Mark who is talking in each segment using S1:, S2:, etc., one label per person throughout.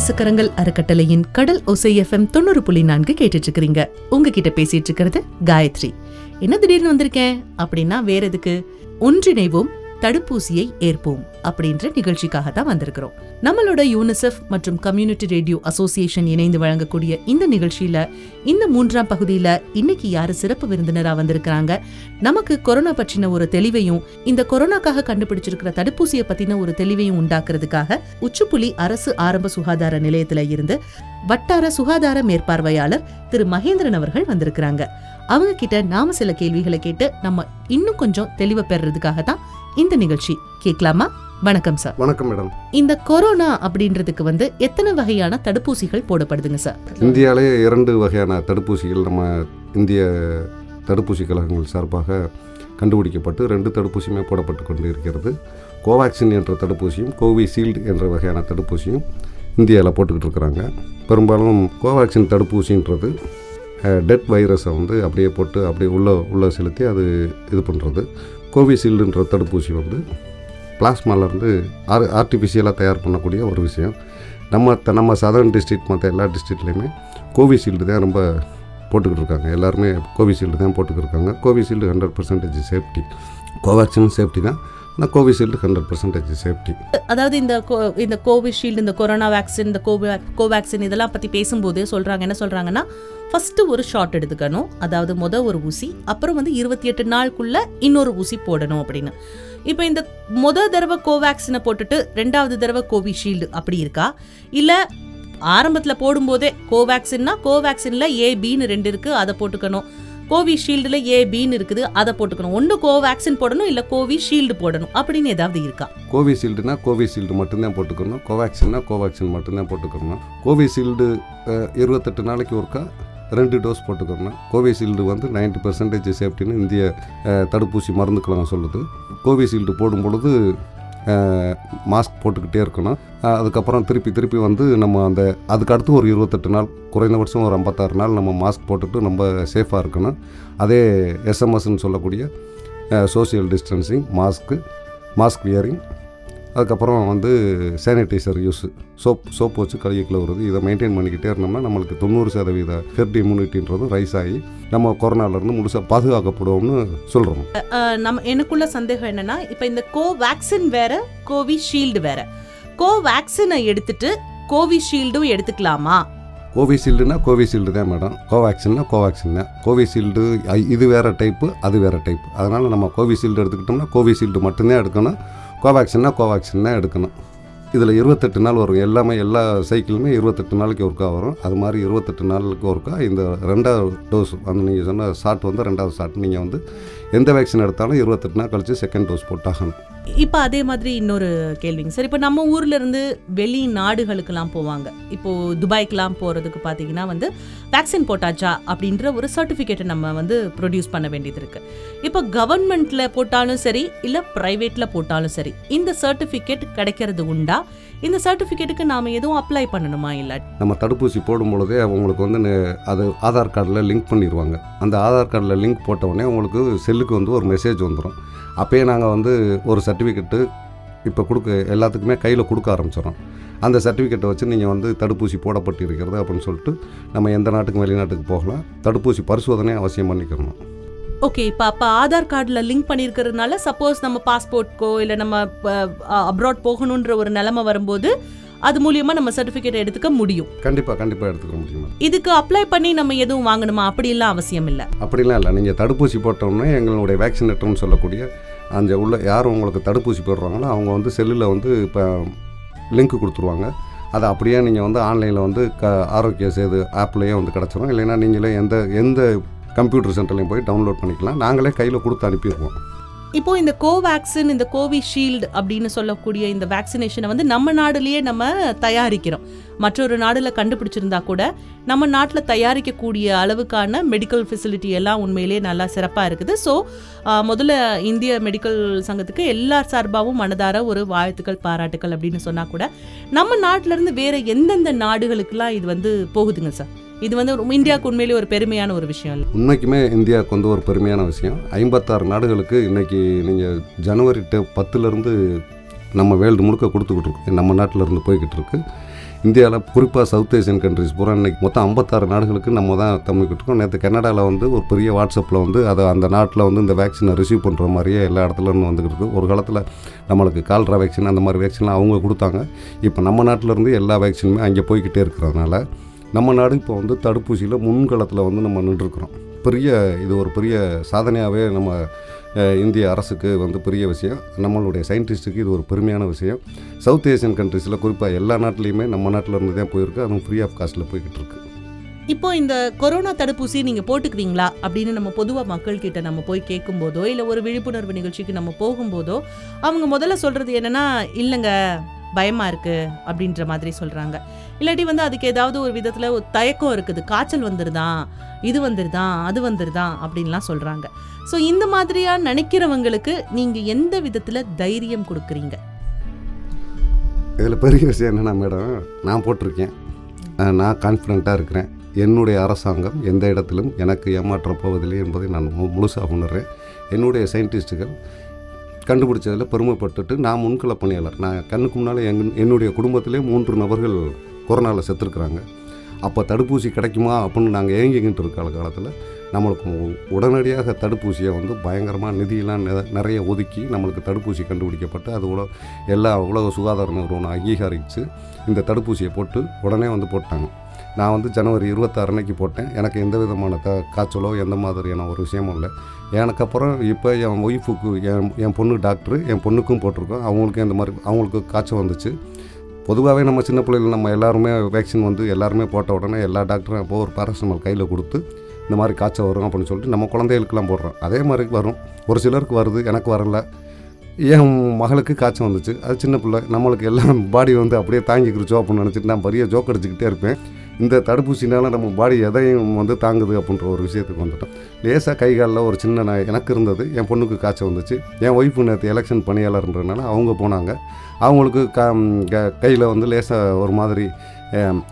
S1: நேசக்கரங்கள் அறக்கட்டளையின் கடல் ஒசை எஃப்எம் தொண்ணூறு புள்ளி நான்கு கேட்டுட்டு இருக்கிறீங்க உங்ககிட்ட பேசிட்டு இருக்கிறது காயத்ரி. என்ன திடீர்னு வந்திருக்கேன்? அப்படின்னா வேற எதுக்கு? ஒன்றிணைவோம் தடுப்பூசியை ஏற்போம் அப்படின்ற நிகழ்ச்சிக்காக தான் வந்திருக்கிறோம். நம்மளோட யூனிசெஃப் மற்றும் கம்யூனிட்டி ரேடியோ அசோசியேஷன் இணைந்து வழங்கக்கூடிய இந்த நிகழ்ச்சியில இந்த மூன்றாம் பகுதியில இன்னைக்கு யாரு சிறப்பு விருந்தினரா வந்திருக்கிறாங்க? நமக்கு கொரோனா பற்றின ஒரு தெளிவையும் இந்த கொரோனாக்காக கண்டுபிடிச்சிருக்கிற தடுப்பூசியை பத்தின ஒரு தெளிவையும் உண்டாக்குறதுக்காக உச்சுப்புலி அரசு ஆரம்ப சுகாதார நிலையத்துல இருந்து வட்டார சுகாதார மேற்பார்வையாளர் திரு மகேந்திரன் அவர்கள் வந்திருக்கிறாங்க. அவங்க கிட்ட நாம சில கேள்விகளை கேட்டு நம்ம இன்னும் கொஞ்சம் தெளிவை பெறதுக்காக தான் இந்த நிகழ்ச்சி கேட்கலாமா? வணக்கம் சார்
S2: வணக்கம் மேடம்
S1: இந்த கொரோனா அப்படின்றதுக்கு வந்து எத்தனை வகையான தடுப்பூசிகள் போடப்படுதுங்க சார்
S2: இந்தியாவிலே இரண்டு வகையான தடுப்பூசிகள் நம்ம இந்திய தடுப்பூசி கழகங்கள் சார்பாக கண்டுபிடிக்கப்பட்டு ரெண்டு தடுப்பூசியுமே போடப்பட்டு கொண்டு இருக்கிறது கோவேக்சின் என்ற தடுப்பூசியும் கோவிஷீல்டு என்ற வகையான தடுப்பூசியும் இந்தியாவில் போட்டுக்கிட்டு இருக்கிறாங்க. பெரும்பாலும் கோவேக்சின் தடுப்பூசின்றது டெட் வைரஸை வந்து அப்படியே போட்டு அப்படியே உள்ள உள்ளே செலுத்தி அது இது பண்ணுறது கோவிஷீல்டுன்ற தடுப்பூசி வந்து பிளாஸ்மாலேருந்து ஆர் ஆர்டிஃபிஷியலாக தயார் பண்ணக்கூடிய ஒரு விஷயம். நம்ம த- நம்ம சதர்ன் டிஸ்ட்ரிக்ட் மற்ற எல்லா டிஸ்ட்ரிக்ட்லேயுமே கோவிஷீல்டு தான் ரொம்ப போட்டுக்கிட்டு இருக்காங்க. எல்லாருமே கோவிஷீல்டு தான் போட்டுக்கிட்டு இருக்காங்க. Covishield hundred percentage safety Covaxin safety தான். ஆனால் கோவிஷீல்டு ஹண்ட்ரட் பர்சன்டேஜ் சேஃப்டி
S1: அதாவது இந்த கோ- இந்த கோவிஷீல்டு இந்த கொரோனா வேக்சின் இந்த கோவே கோவேக்சின் இதெல்லாம் பற்றி பேசும்போது சொல்கிறாங்க என்ன சொல்கிறாங்கன்னா ஃபஸ்ட்டு ஒரு ஷாட் எடுத்துக்கணும். அதாவது மொதல் ஒரு ஊசி அப்புறம் வந்து இருபத்தி எட்டு நாளுக்குள்ளே இன்னொரு ஊசி போடணும் அப்படின்னு. இப்போ இந்த மொதல் தடவை கோவேக்சினை போட்டுட்டு ரெண்டாவது தடவை கோவிஷீல்டு அப்படி இருக்கா? இல்லை ஆரம்பத்தில் போடும்போதே கோவேக்சின்னா கோவேக்சினில் ஏபின்னு ரெண்டு இருக்குது அதை போட்டுக்கணும். கோவிஷீல்டில் ஏபின்னு இருக்குது அதை போட்டுக்கணும். ஒன்று கோவேக்சின் போடணும் இல்லை கோவிஷீல்டு போடணும் அப்படின்னு ஏதாவது இருக்கா?
S2: கோவிஷீல்டுனா கோவிஷீல்டு மட்டும்தான் போட்டுக்கணும். கோவேக்சின்னா கோவேக்சின் மட்டும்தான் போட்டுக்கணும். கோவிஷீல்டு இருபத்தெட்டு நாளைக்கு ஒருக்கா? ரெண்டு டோஸ் போட்டுக்கணும் கோவிஷீல்டு வந்து 90% பர்சன்டேஜ் சேஃப்டின்னு இந்திய தடுப்பூசி மருந்து கழகம் சொல்லுது. கோவிஷீல்டு போடும் பொழுது மாஸ்க் போட்டுக்கிட்டே இருக்கணும். அதுக்கப்புறம் திருப்பி திருப்பி வந்து நம்ம அந்த அதுக்கு அடுத்து ஒரு இருபத்தெட்டு நாள் குறைந்தபட்சம் ஒரு ஐம்பத்தாறு நாள் நம்ம மாஸ்க் போட்டுட்டு ரொம்ப சேஃபாக இருக்கணும். அதே எஸ்எம்எஸ்ன்னு சொல்லக்கூடிய social distancing mask mask wearing அதுக்கப்புறம் வந்து சானிடைசர் யூஸ் சோப் சோப் வச்சு கழுவி கழுவுறது இதை மெயின்டைன் பண்ணிக்கிட்டே இருந்தோம்னா நம்மளுக்கு தொண்ணூறு சதவீத ஹெர்ட் இம்யூனிட்டின்றதும் ரைஸ் ஆகி நம்ம கொரோனாலேருந்து முழுசாக பாதுகாக்கப்படுவோம்னு சொல்கிறோம்
S1: நம்ம எனக்குள்ள சந்தேகம் என்னன்னா இப்போ இந்த கோவேக்சின் வேற கோவிஷீல்டு வேற. கோவேக்சினை எடுத்துட்டு கோவிஷீல்டும் எடுத்துக்கலாமா?
S2: கோவிஷீல்டுனா கோவிஷீல்டு தான் மேடம் கோவேக்சின்னா கோவேக்சின் தான். கோவிஷீல்டு இது வேறு டைப்பு அது வேறு டைப் அதனால் நம்ம கோவிஷீல்டு எடுத்துக்கிட்டோம்னா கோவிஷீல்டு மட்டும்தான் எடுக்கணும். கோவேக்சின்னா கோவேக்சின் தான் எடுக்கணும். இதில் இருபத்தெட்டு நாள் வரும். எல்லாமே எல்லா சைக்கிளுமே இருபத்தெட்டு நாளைக்கு ஒருக்கா வரும். அது மாதிரி இருபத்தெட்டு நாளுக்கு ஒருக்கா இந்த ரெண்டாவது டோஸ் அந்த நீங்கள் சொன்ன ஷாட் வந்து ரெண்டாவது ஷாட். நீங்கள் வந்து எந்த வேக்சின் எடுத்தாலும் இருபத்தெட்டு நாள் கழித்து செகண்ட் டோஸ் போட்டாகணும்.
S1: இப்போ அதே மாதிரி இன்னொரு கேள்விங்க. சார் இப்போ நம்ம ஊர்ல இருந்து வெளி நாடுகளுக்கெல்லாம் போவாங்க. இப்போ துபாய்க்கெல்லாம் போறதுக்கு பார்த்தீங்கன்னா வந்து வேக்சின் போட்டாச்சா அப்படின்ற ஒரு சர்டிஃபிகேட்டை நம்ம வந்து ப்ரொடியூஸ் பண்ண வேண்டியது இருக்கு. இப்போ கவர்மெண்ட்ல போட்டாலும் சரி இல்லை ப்ரைவேட்ல போட்டாலும் சரி இந்த சர்டிஃபிகேட் கிடைக்கிறது உண்டா? இந்த சர்டிஃபிகேட்டுக்கு நாம எதுவும் அப்ளை பண்ணணுமா இல்லை?
S2: நம்ம தடுப்பூசி போடும் பொழுதே அவங்களுக்கு வந்து அது ஆதார் கார்டில் லிங்க் பண்ணிடுவாங்க அந்த ஆதார் கார்டில் லிங்க் போட்டவுடனே உங்களுக்கு செல்லுக்கு வந்து ஒரு மெசேஜ் வந்துடும் அப்போயே நாங்கள் வந்து ஒரு சர்டிஃபிகேட்டு இப்போ கொடுக்க எல்லாத்துக்குமே கையில் கொடுக்க ஆரம்பிச்சிடும் அந்த சர்டிஃபிகேட்டை வச்சு நீங்கள் வந்து தடுப்பூசி போடப்பட்டு இருக்கிறது அப்படின்னு சொல்லிட்டு நம்ம எந்த நாட்டுக்கும் வெளிநாட்டுக்கு போகலாம் தடுப்பூசி பரிசோதனை அவசியம் பண்ணிக்கணும்.
S1: ஓகே இப்போ அப்போ ஆதார் கார்டில் லிங்க் பண்ணியிருக்கிறதுனால சப்போஸ் நம்ம பாஸ்போர்ட்க்கோ இல்லை நம்ம அப்ராட் போகணுன்ற ஒரு நிலைமை வரும்போது அது மூலியமா நம்ம சர்டிஃபிகேட் எடுத்துக்க முடியும்.
S2: கண்டிப்பாக கண்டிப்பாக எடுத்துக்க முடியும்
S1: இதுக்கு அப்ளை பண்ணி நம்ம எதுவும் வாங்கணுமா? அப்படிலாம் அவசியம் இல்லை.
S2: அப்படிலாம் இல்லை. நீங்கள் தடுப்பூசி போட்டோம்னா எங்களுடைய வேக்சினேட்டர்னு சொல்லக்கூடிய அந்த உள்ள யார் உங்களுக்கு தடுப்பூசி போடுறாங்களோ அவங்க வந்து செல்லில் வந்து இப்போ லிங்க் கொடுத்துருவாங்க. அதை அப்படியே நீங்கள் வந்து ஆன்லைனில் வந்து க ஆரோக்கிய சேது ஆப்லேயே வந்து கிடச்சிரும். இல்லைன்னா நீங்களே எந்த எந்த கம்ப்யூட்டர் சென்டர்லையும் போய் டவுன்லோட் பண்ணிக்கலாம். நாங்களே கையில் கொடுத்து அனுப்பிடுவோம்
S1: இப்போ இந்த கோவேக்சின் இந்த கோவிஷீல்டு அப்படின்னு சொல்லக்கூடிய இந்த வேக்சினேஷனை வந்து நம்ம நாடுலேயே நம்ம தயாரிக்கிறோம். மற்றொரு நாடுல கண்டுபிடிச்சிருந்தா கூட நம்ம நாட்டில் தயாரிக்கக்கூடிய அளவுக்கான மெடிக்கல் ஃபெசிலிட்டி எல்லாம் உண்மையிலேயே நல்லா சிறப்பாக இருக்குது. ஸோ முதல்ல இந்திய மெடிக்கல் சங்கத்துக்கு எல்லார் சார்பாகவும் மனதார ஒரு வாழ்த்துக்கள் பாராட்டுக்கள் அப்படின்னு சொன்னால் கூட நம்ம நாட்டிலேருந்து வேறு வேற எந்தெந்த நாடுகளுக்கெல்லாம் இது வந்து போகுதுங்க சார்? இது வந்து ரொம்ப- இந்தியாவுக்கு உண்மையிலேயே ஒரு பெருமையான ஒரு விஷயம்
S2: உண்மைக்குமே இந்தியாவுக்கு வந்து ஒரு பெருமையான விஷயம். ஐம்பத்தாறு நாடுகளுக்கு இன்றைக்கி நீங்கள் ஜனவரி டெ பத்துலேருந்து நம்ம வேர்ல்டு முழுக்க கொடுத்துக்கிட்டு இருக்கோம் நம்ம நாட்டில் இருந்து போய்கிட்டு இருக்கு இந்தியாவில் குறிப்பாக சவுத் ஏசியன் கண்ட்ரிஸ் பூரா இன்னைக்கு மொத்தம் ஐம்பத்தாறு நாடுகளுக்கு நம்ம தான் தமிழ்கிட்டு இருக்கோம் நேற்று கனடாவில் வந்து ஒரு பெரிய வாட்ஸ்அப்பில் வந்து அதை அந்த நாட்டில் வந்து இந்த வேக்சினை ரிசீவ் பண்ணுற மாதிரியே எல்லா இடத்துல இருந்து வந்துக்கிட்டு இருக்கு. ஒரு காலத்தில் நம்மளுக்கு கால்ரா வேக்சின் அந்த மாதிரி வேக்சின்லாம் அவங்க கொடுத்தாங்க. இப்போ நம்ம நாட்டிலேருந்து எல்லா வேக்சினுமே அங்கே போய்கிட்டே இருக்கிறதுனால நம்ம நாடு இப்போ வந்து தடுப்பூசியில் முன்களத்தில் வந்து நம்ம நின்றுருக்குறோம். பெரிய இது ஒரு பெரிய சாதனையாகவே நம்ம இந்திய அரசுக்கு வந்து பெரிய விஷயம். நம்மளுடைய சயின்டிஸ்ட்டுக்கு இது ஒரு பெருமையான விஷயம். சவுத் ஏசியன் கண்ட்ரீஸில் குறிப்பாக எல்லா நாட்டிலையுமே நம்ம நாட்டில் இருந்து தான் போயிருக்கு. அதுவும் ஃப்ரீ ஆஃப் காஸ்ட்டில் போய்கிட்டு இருக்கு
S1: இப்போ இந்த கொரோனா தடுப்பூசி நீங்கள் போட்டுக்குவீங்களா? அப்படின்னு நம்ம பொதுவாக மக்கள் கிட்ட நம்ம போய் கேட்கும்போதோ இல்லை ஒரு விழிப்புணர்வு நிகழ்ச்சிக்கு நம்ம போகும்போதோ அவங்க முதல்ல சொல்றது என்னன்னா இல்லைங்க பயமா இருக்கு. அப்படின்ற மாதிரி சொல்றாங்க. இல்லாட்டி வந்து அதுக்கு ஏதாவது ஒரு விதத்தில் ஒரு தயக்கம் இருக்குது. காய்ச்சல் வந்துருதான் இது வந்துருதான் அது வந்துருதான் அப்படின்லாம் சொல்கிறாங்க ஸோ இந்த மாதிரியாக நினைக்கிறவங்களுக்கு நீங்கள் எந்த விதத்தில் தைரியம் கொடுக்குறீங்க?
S2: இதில் பெரிய விஷயம் என்னென்னா மேடம் நான் போட்டிருக்கேன். நான் கான்ஃபிடண்ட்டாக இருக்கிறேன். என்னுடைய அரசாங்கம் எந்த இடத்திலும் எனக்கு ஏமாற்றப் போவதில்லை என்பதை நான் மு- முழுசாக உணர்றேன். என்னுடைய சயின்டிஸ்ட்டுகள் கண்டுபிடிச்சதில் பெருமைப்பட்டுட்டு நான் முன்கள பணியாளர். நான் கண்ணுக்கு முன்னால் எங் என்னுடைய குடும்பத்திலே மூன்று நபர்கள் கொரோனாவில் செத்துருக்குறாங்க. அப்போ தடுப்பூசி கிடைக்குமா அப்படின்னு நாங்கள் ஏங்கிக்கிட்டு இருக்க காலத்தில் நம்மளுக்கு உடனடியாக தடுப்பூசியை வந்து பயங்கரமாக நிதியெல்லாம் நிறைய ஒதுக்கி நம்மளுக்கு தடுப்பூசி கண்டுபிடிக்கப்பட்டு அது உல எல்லா உலக சுகாதார நிறுவனம் அங்கீகரித்து இந்த தடுப்பூசியை போட்டு உடனே வந்து போட்டாங்க. நான் வந்து ஜனவரி இருபத்தாறு அன்னைக்கு போட்டேன். எனக்கு எந்த விதமான க காய்ச்சலோ எந்த மாதிரியான ஒரு விஷயமும் இல்லை. எனக்கு அப்புறம் இப்போ என் ஒய்ஃபுக்கு என் என் பொண்ணு டாக்டரு என் பொண்ணுக்கும் போட்டிருக்கோம். அவங்களுக்கும் இந்த மாதிரி அவங்களுக்கு காய்ச்சல் வந்துச்சு. பொதுவாகவே நம்ம சின்ன பிள்ளைகள் நம்ம எல்லாருமே வேக்சின் வந்து எல்லாருமே போட்ட உடனே எல்லா டாக்டரும் அப்போது ஒரு பேராசிட்டமால் கையில் கொடுத்து இந்த மாதிரி காய்ச்சல் வரும் அப்படின்னு சொல்லிட்டு நம்ம குழந்தைகளுக்கெல்லாம் போடுறோம். அதே மாதிரி வரும். ஒரு சிலருக்கு வருது எனக்கு வரல. என் மகளுக்கு காய்ச்சல் வந்துச்சு. அது சின்ன பிள்ளை. நம்மளுக்கு எல்லாம் பாடி வந்து அப்படியே தாங்கிக்கிருச்சோ அப்படின்னு நினச்சிட்டு நான் பெரிய ஜோக் அடிச்சுக்கிட்டே இருப்பேன். இந்த தடுப்பூசினால் நம்ம பாடி எதையும் வந்து தாங்குது அப்படின்ற ஒரு விஷயத்துக்கு வந்துட்டோம். லேசாக கை காலில் ஒரு சின்ன நான் எனக்கு இருந்தது. என் பொண்ணுக்கு காய்ச்சல் வந்துச்சு. என் ஒய்ஃபு நேற்று எலெக்ஷன் பணியாளர்ன்றனால அவங்க போனாங்க. அவங்களுக்கு க கையில் வந்து லேசாக ஒரு மாதிரி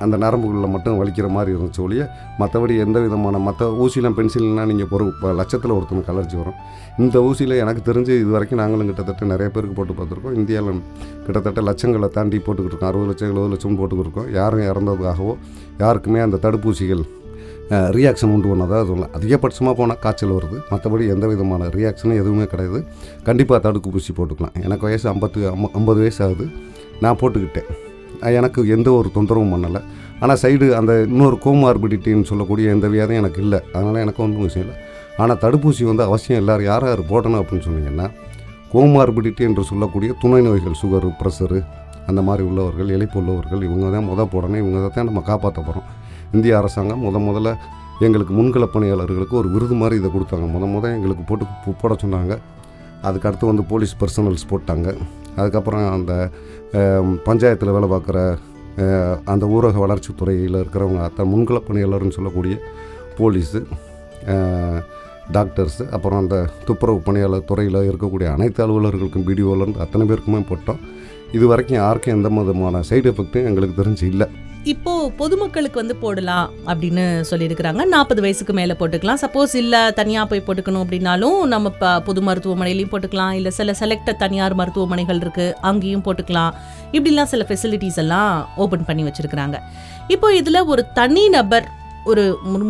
S2: அந்த நரம்புகளில் மட்டும் வலிக்கிற மாதிரி இருந்துச்சு ஒழிய மற்றபடி எந்த விதமான மற்ற ஊசிலாம் பென்சில்லாம் நீங்கள் பொறு இப்போ லட்சத்தில் ஒருத்தனுக்கு அலர்ஜி வரும். இந்த ஊசியில் எனக்கு தெரிஞ்சு இது வரைக்கும் நாங்களும் கிட்டத்தட்ட நிறைய பேருக்கு போட்டு பார்த்துருக்கோம். இந்தியாவில் கிட்டத்தட்ட லட்சங்களை தாண்டி போட்டுக்கிட்டு இருக்கோம். அறுபது லட்சம் எழுபது லட்சம் போட்டுக்கிட்டு இருக்கோம் யாரும் இறந்ததுக்காகவோ யாருக்குமே அந்த தடுப்பூசிகள் ரியாக்ஷன் உண்டு பண்ணதாக சொல்லலாம் அதிகபட்சமாக போனால் காய்ச்சல் வருது. மற்றபடி எந்த விதமான ரியாக்ஷனும் எதுவுமே கிடையாது. கண்டிப்பாக தடுப்பூசி போட்டுக்கலாம். எனக்கு வயசு ஐம்பத்து ஐம்பது வயசு ஆகுது. நான் போட்டுக்கிட்டேன். எனக்கு எந்த ஒரு தொந்தரவும் பண்ணலை. ஆனால் சைடு அந்த இன்னொரு கோமார்பிடிட்டின்னு சொல்லக்கூடிய எந்த வியாதியும் எனக்கு இல்லை. அதனால் எனக்கு ஒன்றும் விஷயம் இல்லை. ஆனால் தடுப்பூசி வந்து அவசியம் எல்லோரும் யார் யார் போடணும் அப்படின்னு சொன்னீங்கன்னா கோமார்பிடிட்டி என்று சொல்லக்கூடிய துணை நோய்கள் சுகரு ப்ரெஷரு அந்த மாதிரி உள்ளவர்கள் இழைப்பு உள்ளவர்கள் இவங்க தான் முத போடணும் இவங்க தான் நம்ம காப்பாற்ற போகிறோம் இந்திய அரசாங்கம் முத முதல்ல எங்களுக்கு முன்கள பணியாளர்களுக்கு ஒரு விருது மாதிரி இதை கொடுத்தாங்க. முத முத எங்களுக்கு போட்டு போட சொன்னாங்க. அதுக்கு அடுத்து வந்து போலீஸ் பர்சனல்ஸ் போட்டாங்க. அதுக்கப்புறம் அந்த பஞ்சாயத்தில் வேலை பார்க்குற அந்த ஊரக வளர்ச்சித்துறையில் இருக்கிறவங்க அத்தனை முன்கள பணியாளர்னு சொல்லக்கூடிய போலீஸு டாக்டர்ஸு அப்புறம் அந்த துப்புரவு பணியாளர் துறையில் இருக்கக்கூடிய அனைத்து அலுவலர்களுக்கும் பிடிஓலேருந்து அத்தனை பேருக்குமே போட்டோம். இது வரைக்கும் யாருக்கும் எந்த விதமான சைடு எஃபெக்ட்டும் எங்களுக்கு தெரிஞ்சு இல்லை.
S1: இப்போ பொதுமக்களுக்கு வந்து போடலாம் அப்படின்னு சொல்லியிருக்கிறாங்க. நாற்பது வயசுக்கு மேலே போட்டுக்கலாம். சப்போஸ் இல்லை தனியாக போய் போட்டுக்கணும் அப்படின்னாலும் நம்ம இப்போ பொது மருத்துவமனையிலையும் போட்டுக்கலாம். இல்லை சில செலக்ட தனியார் மருத்துவமனைகள் இருக்குது அங்கேயும் போட்டுக்கலாம். இப்படிலாம் சில ஃபெசிலிட்டிஸ் எல்லாம் ஓப்பன் பண்ணி வச்சுருக்கிறாங்க. இப்போ இதில் ஒரு தனி நபர் ஒரு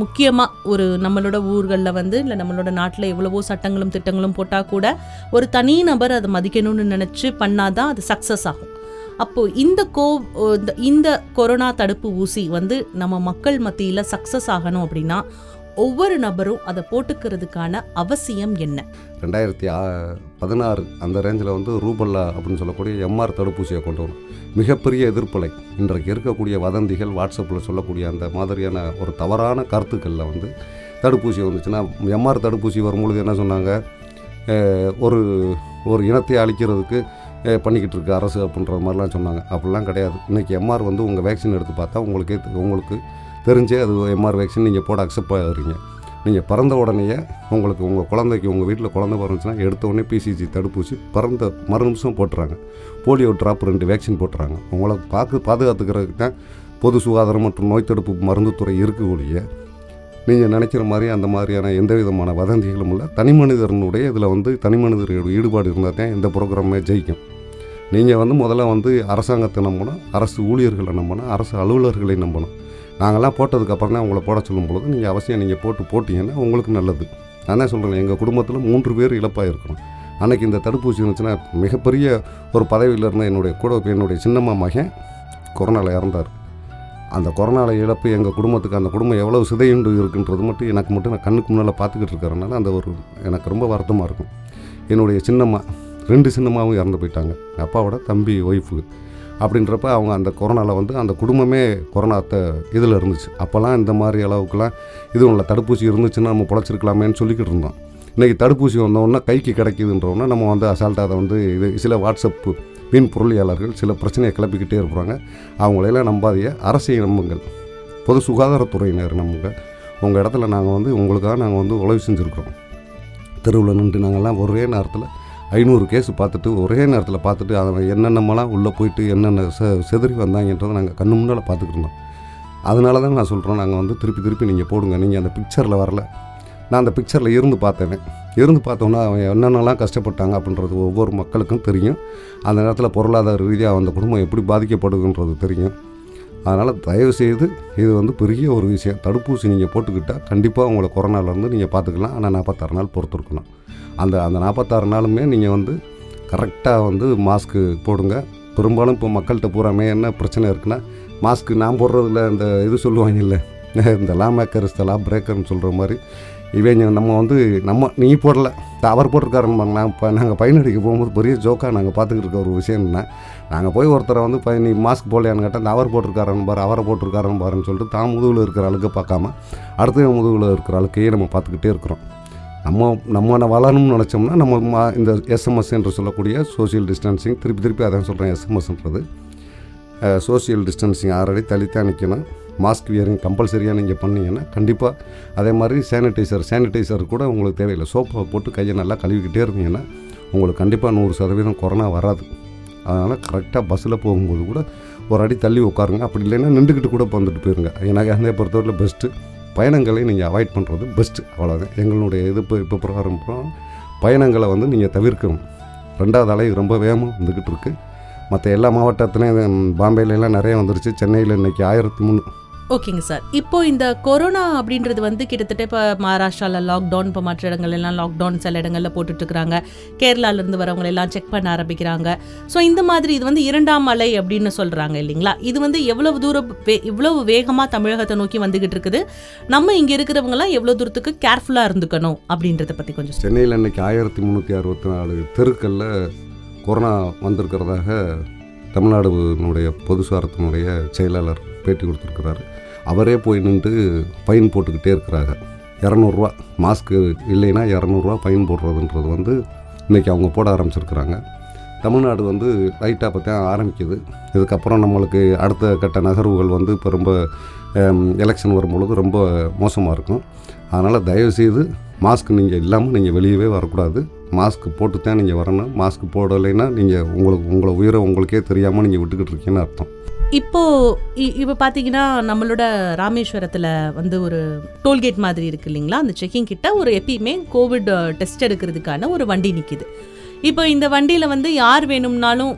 S1: முக்கியமாக ஒரு நம்மளோட ஊர்களில் வந்து இல்லை நம்மளோட நாட்டில் எவ்வளவோ சட்டங்களும் திட்டங்களும் போட்டால் கூட ஒரு தனி நபர் அதை மதிக்கணும்னு நினச்சி பண்ணாதான் அது சக்ஸஸ் ஆகும். அப்போது இந்த கோ இந்த- இந்த கொரோனா தடுப்பு ஊசி வந்து நம்ம மக்கள் மத்தியில் சக்ஸஸ் ஆகணும் அப்படின்னா ஒவ்வொரு நபரும் அதை போட்டுக்கிறதுக்கான அவசியம் என்ன?
S2: ரெண்டாயிரத்தி ஆ- பதினாறு அந்த ரேஞ்சில் வந்து ரூபல்லா அப்படின்னு சொல்லக்கூடிய எம்ஆர் தடுப்பூசியை கொண்டு வரும் மிகப்பெரிய எதிர்ப்பலை. இன்றைக்கு இருக்கக்கூடிய வதந்திகள் வாட்ஸ்அப்பில் சொல்லக்கூடிய அந்த மாதிரியான ஒரு தவறான கருத்துக்களில் வந்து தடுப்பூசி வந்துச்சுன்னா எம்ஆர் தடுப்பூசி வரும்பொழுது என்ன சொன்னாங்க? ஒரு ஒரு இனத்தை அழிக்கிறதுக்கு பண்ணிக்கிட்டு இருக்கு அரசு அப்படின்ற மாதிரிலாம் சொன்னாங்க. அப்படிலாம் கிடையாது. இன்றைக்கி எம்ஆர் வந்து உங்கள் வேக்சின் எடுத்து பார்த்தா உங்களுக்கே உங்களுக்கு தெரிஞ்சு அது எம்ஆர் வேக்சின் நீங்கள் போட அக்செப்ட் ஆகிறீங்க நீங்கள் பிறந்த உடனேயே உங்களுக்கு உங்கள் குழந்தைக்கு உங்கள் வீட்டில் குழந்த பிறந்துச்சுன்னா எடுத்த உடனே பிசிஜி தடுப்பூசி பிறந்த மறு நிமிஷம் போட்டுறாங்க. போலியோ ட்ராப் ரெண்டு வேக்சின் போட்டுறாங்க. உங்களை பார்த்து பாதுகாத்துக்கிறதுக்கு தான் பொது சுகாதாரம் மற்றும் நோய் தடுப்பு மருந்துத்துறை இருக்கக்கூடிய ஒழிய நீங்கள் நினைக்கிற மாதிரி அந்த மாதிரியான எந்த விதமான வதந்திகளும் இல்லை. தனி மனிதனுடைய இதில் வந்து தனி மனிதர்களோட ஈடுபாடு இருந்தால் தான் இந்த ப்ரோக்ராமே ஜெயிக்கும். நீங்கள் வந்து முதல்ல வந்து அரசாங்கத்தை நம்பணும் அரசு ஊழியர்களை நம்பணும் அரசு அலுவலர்களை நம்பணும். நாங்கள்லாம் போட்டதுக்கப்புறம் தான் உங்களை போட சொல்லும் பொழுது நீங்கள் அவசியம் நீங்கள் போட்டு போட்டிங்கன்னா உங்களுக்கு நல்லது. நான் தான் சொல்கிறேன் எங்கள் குடும்பத்தில் மூன்று பேர் இழப்பாக இருக்கணும். அன்னைக்கு இந்த தடுப்பூசி இருந்துச்சுன்னா மிகப்பெரிய ஒரு பதவியில் இருந்த என்னுடைய கூட என்னுடைய சின்னம்மா மகன் கொரோனாவில் இறந்தார். அந்த கொரோனாவில் இழப்பு எங்கள் குடும்பத்துக்கு அந்த குடும்பம் எவ்வளோ சிதையுண்டு இருக்குன்றது மட்டும் எனக்கு மட்டும் நான் கண்ணுக்கு முன்னால் பார்த்துக்கிட்டு இருக்கிறனால அந்த ஒரு எனக்கு ரொம்ப வருத்தமாக இருக்கும். என்னுடைய சின்னம்மா ரெண்டு சின்னம்மாவும் இறந்து போயிட்டாங்க. எங்கள் அப்பாவோட தம்பி ஒய்ஃபு அப்படின்றப்ப அவங்க அந்த கொரோனாவில் வந்து அந்த குடும்பமே கொரோனாத்த இதில் இருந்துச்சு. அப்போல்லாம் இந்த மாதிரி அளவுக்குலாம் இது உள்ள தடுப்பூசி இருந்துச்சுன்னா நம்ம பொழைச்சிருக்கலாமேன்னு சொல்லிக்கிட்டு இருந்தோம். இன்றைக்கி தடுப்பூசி வந்தோன்னா கைக்கு கிடைக்குதுன்றோன்னா நம்ம வந்து அசால்ட்டாக அதை வந்து இது சில வாட்ஸ்அப்பு வீண் பொருளியாளர்கள் சில பிரச்சனையை கிளப்பிக்கிட்டே இருப்பாங்க. அவங்களையெல்லாம் நம்பாதைய அரசியல் நம்புங்கள். பொது சுகாதாரத்துறையினர் நம்புங்க உங்கள் இடத்துல நாங்கள் வந்து உங்களுக்காக நாங்கள் வந்து உதவி செஞ்சுருக்குறோம். தெருவில் நின்று நாங்கள்லாம் ஒரே நேரத்தில் ஐநூறு கேஸ் பார்த்துட்டு ஒரே நேரத்தில் பார்த்துட்டு அதை என்னென்னமெல்லாம் உள்ளே போயிட்டு என்னென்ன செ செதறி வந்தாங்கன்றதை நாங்கள் கண்ணு முன்னால் பார்த்துக்கிட்டு இருந்தோம். அதனால தான் நான் சொல்கிறோம் நாங்கள் வந்து திருப்பி திருப்பி நீங்கள் போடுங்க. நீங்கள் அந்த பிக்சரில் வரல. நான் அந்த பிக்சரில் இருந்து பார்த்தேன். இருந்து பார்த்தோன்னா அவன் என்னென்னலாம் கஷ்டப்பட்டாங்க அப்படின்றது ஒவ்வொரு மக்களுக்கும் தெரியும். அந்த நேரத்தில் பொருளாதார ரீதியாக அந்த குடும்பம் எப்படி பாதிக்கப்படுதுன்றது தெரியும். அதனால் தயவுசெய்து இது வந்து பெரிய ஒரு விஷயம். தடுப்பூசி நீங்கள் போட்டுக்கிட்டால் கண்டிப்பாக உங்களை கொரோனாவிலேருந்து நீங்கள் பார்த்துக்கலாம் ஆனால் நாற்பத்தாறு நாள் பொறுத்திருக்கணும். அந்த அந்த நாற்பத்தாறு நாளுமே நீங்கள் வந்து கரெக்டாக வந்து மாஸ்க்கு போடுங்க. பெரும்பாலும் இப்போ மக்கள்கிட்ட பூராமே என்ன பிரச்சனை இருக்குன்னா மாஸ்க்கு நான் போடுறதில்ல இந்த இது சொல்லுவாங்க இல்லை இந்த லா மேக்கர்ஸ் இந்த லா பிரேக்கர்னு சொல்கிற மாதிரி இவங்க நம்ம வந்து நம்ம நீ போடல. அவர் போட்டிருக்காருன்னு நான் இப்போ நாங்கள் பயனடிக்க போகும்போது பெரிய ஜோக்காக நாங்கள் பார்த்துக்கிட்டு இருக்க ஒரு விஷயம் என்ன? நாங்கள் போய் ஒருத்தரை வந்து பை நீ மாஸ்க் போடலையான்னு கேட்டால் அந்த அவர் போட்டிருக்காருன்னு பாரு அவரை போட்டிருக்காருன்னு பாருன்னு சொல்லிட்டு தான் முதுகில் இருக்கிற அளவுக்கு பார்க்காம அடுத்த முதுகில் இருக்கிற அளவுக்கையே நம்ம பார்த்துக்கிட்டே இருக்கிறோம். நம்ம நம்ம வளரணும்னு நினச்சோம்னா நம்ம மா- இந்த எஸ்எம்எஸ் என்று சொல்லக்கூடிய சோஷியல் டிஸ்டன்சிங் திருப்பி திருப்பி அதான் சொல்கிறேன் எஸ்எம்எஸ்ன்றது சோஷியல் டிஸ்டன்சிங் ஆல்ரெடி தள்ளித்தான் நிற்கணும் மாஸ்க் வியரிங் கம்பல்சரியாக நீங்கள் பண்ணீங்கன்னா கண்டிப்பாக அதே மாதிரி சானிடைசர் சானிடைசர் கூட உங்களுக்கு தேவையில்லை. சோப்பை போட்டு கையை நல்லா கழுவிக்கிட்டே இருந்தீங்கன்னா உங்களுக்கு கண்டிப்பாக நூறு சதவீதம் கொரோனா வராது. அதனால் கரெக்டாக பஸ்ஸில் போகும்போது கூட ஒரு அடி தள்ளி உட்காருங்க. அப்படி இல்லைன்னா நின்றுக்கிட்டு கூட வந்துட்டு போயிருங்க. எனக்கு அந்த பொறுத்தவரையில் பெஸ்ட்டு பயணங்களை நீங்கள் அவாய்ட் பண்ணுறது பெஸ்ட்டு அவ்வளோதான் எங்களுடைய இது இப்போ இப்போ பிரகாரம் பயணங்களை வந்து நீங்கள் தவிர்க்கணும். ரெண்டாவது அலை ரொம்ப வேகமாக வந்துக்கிட்டு இருக்குது மற்ற எல்லா மாவட்டத்துலேயும் பாம்பேலலாம் நிறைய வந்துருச்சு. சென்னையில் இன்னைக்கு ஆயிரத்தி முந்நூ
S1: ஓகேங்க சார். இப்போ இந்த கொரோனா அப்படின்றது வந்து கிட்டத்தட்ட இப்போ மகாராஷ்டிராவில் லாக்டவுன் இப்போ மற்ற இடங்கள் எல்லாம் லாக்டவுன் சில இடங்களில் போட்டுட்ருக்குறாங்க. இருக்காங்க வரவங்களை எல்லாம் செக் பண்ண ஆரம்பிக்கிறாங்க. ஸோ இந்த மாதிரி இது வந்து இரண்டாம் அலை அப்படின்னு சொல்கிறாங்க இல்லைங்களா? இது வந்து எவ்வளவு தூரம் வே- இவ்வளவு வேகமாக தமிழகத்தை நோக்கி வந்துகிட்டு இருக்குது நம்ம இங்கே இருக்கிறவங்கலாம் எவ்வளோ தூரத்துக்கு கேர்ஃபுல்லாக இருந்துக்கணும் அப்படின்றத பற்றி கொஞ்சம்
S2: சென்னையில் அன்னைக்கு ஆயிரத்தி முந்நூற்றி அறுபத்தி நாலு தெருக்களில் கொரோனா வந்திருக்கிறதாக தமிழ்நாடுனுடைய பொது சாரத்தினுடைய செயலாளர் பேட்டி கொடுத்துருக்கிறாரு. அவரே போய் நின்று ஃபைன் போட்டுக்கிட்டே இருக்கிறாங்க. இரநூறுவா மாஸ்க்கு இல்லைன்னா இரநூறுவா ஃபைன் போடுறதுன்றது வந்து இன்றைக்கி அவங்க போட ஆரம்பிச்சிருக்கிறாங்க. தமிழ்நாடு வந்து லைட்டாக இப்போ தான் ஆரம்பிக்குது. இதுக்கப்புறம் நம்மளுக்கு அடுத்த கட்ட நகர்வுகள் வந்து இப்போ ரொம்ப எலெக்ஷன் வரும்பொழுது ரொம்ப மோசமாக இருக்கும். அதனால் தயவுசெய்து மாஸ்க் நீங்கள் இல்லாமல் நீங்கள் வெளியவே வரக்கூடாது. மாஸ்க் போட்டு தான் நீங்கள் வரணும். மாஸ்க் போடலைன்னா நீங்கள் உங்களுக்கு உங்களை உயிரை உங்களுக்கே தெரியாமல் நீங்கள் விட்டுக்கிட்டு இருக்கீங்கன்னு அர்த்தம்.
S1: இப்போ இ- இப்போ பார்த்தீங்கன்னா நம்மளோட ராமேஸ்வரத்தில் வந்து ஒரு டோல்கேட் மாதிரி இருக்கு இல்லைங்களா? அந்த செக்கிங் கிட்ட ஒரு எப்பயுமே கோவிட் டெஸ்ட் எடுக்கிறதுக்கான ஒரு வண்டி நிற்கிது இப்போ இந்த வண்டியில் வந்து யார் வேணும்னாலும்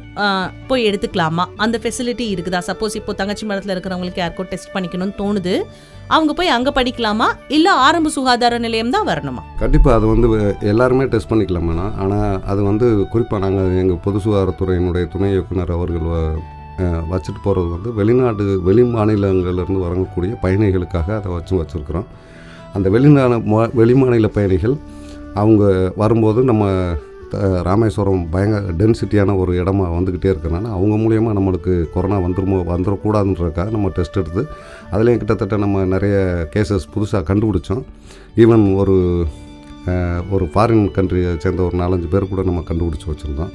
S1: போய் எடுத்துக்கலாமா? அந்த ஃபெசிலிட்டி இருக்குதா? சப்போஸ் இப்போ தங்கச்சி மரத்தில் இருக்கிறவங்களுக்கு யாருக்கோ டெஸ்ட் பண்ணிக்கணும்னு தோணுது. அவங்க போய் அங்கே படிக்கலாமா? இல்லை ஆரம்ப சுகாதார நிலையம் தான் வரணுமா?
S2: கண்டிப்பாக அது வந்து எல்லாருமே டெஸ்ட் பண்ணிக்கலாமாண்ணா ஆனால் அது வந்து குறிப்பாக நாங்கள் எங்கள் பொது சுகாதாரத்துறையினுடைய துணை இயக்குனர் அவர்கள் வச்சுட்டு போகிறது வந்து வெளிநாடு வெளி மாநிலங்கள்லேருந்து வரக்கூடிய பயணிகளுக்காக அதை வச்சு வச்சுருக்குறோம். அந்த வெளிநாடு மா- வெளி மாநில பயணிகள் அவங்க வரும்போது நம்ம த- ராமேஸ்வரம் பயங்கர டென்சிட்டியான ஒரு இடமா வந்துக்கிட்டே இருக்கிறனால அவங்க மூலியமாக நம்மளுக்கு கொரோனா வந்துருமோ வந்துடக்கூடாதுன்றதுக்காக நம்ம டெஸ்ட் எடுத்து அதுலேயும் கிட்டத்தட்ட நம்ம நிறைய கேசஸ் புதுசாக கண்டுபிடிச்சோம். ஈவன் ஒரு ஒரு ஃபாரின் கண்ட்ரியை சேர்ந்த ஒரு நாலஞ்சு பேர் கூட நம்ம கண்டுபிடிச்சி வச்சுருந்தோம்.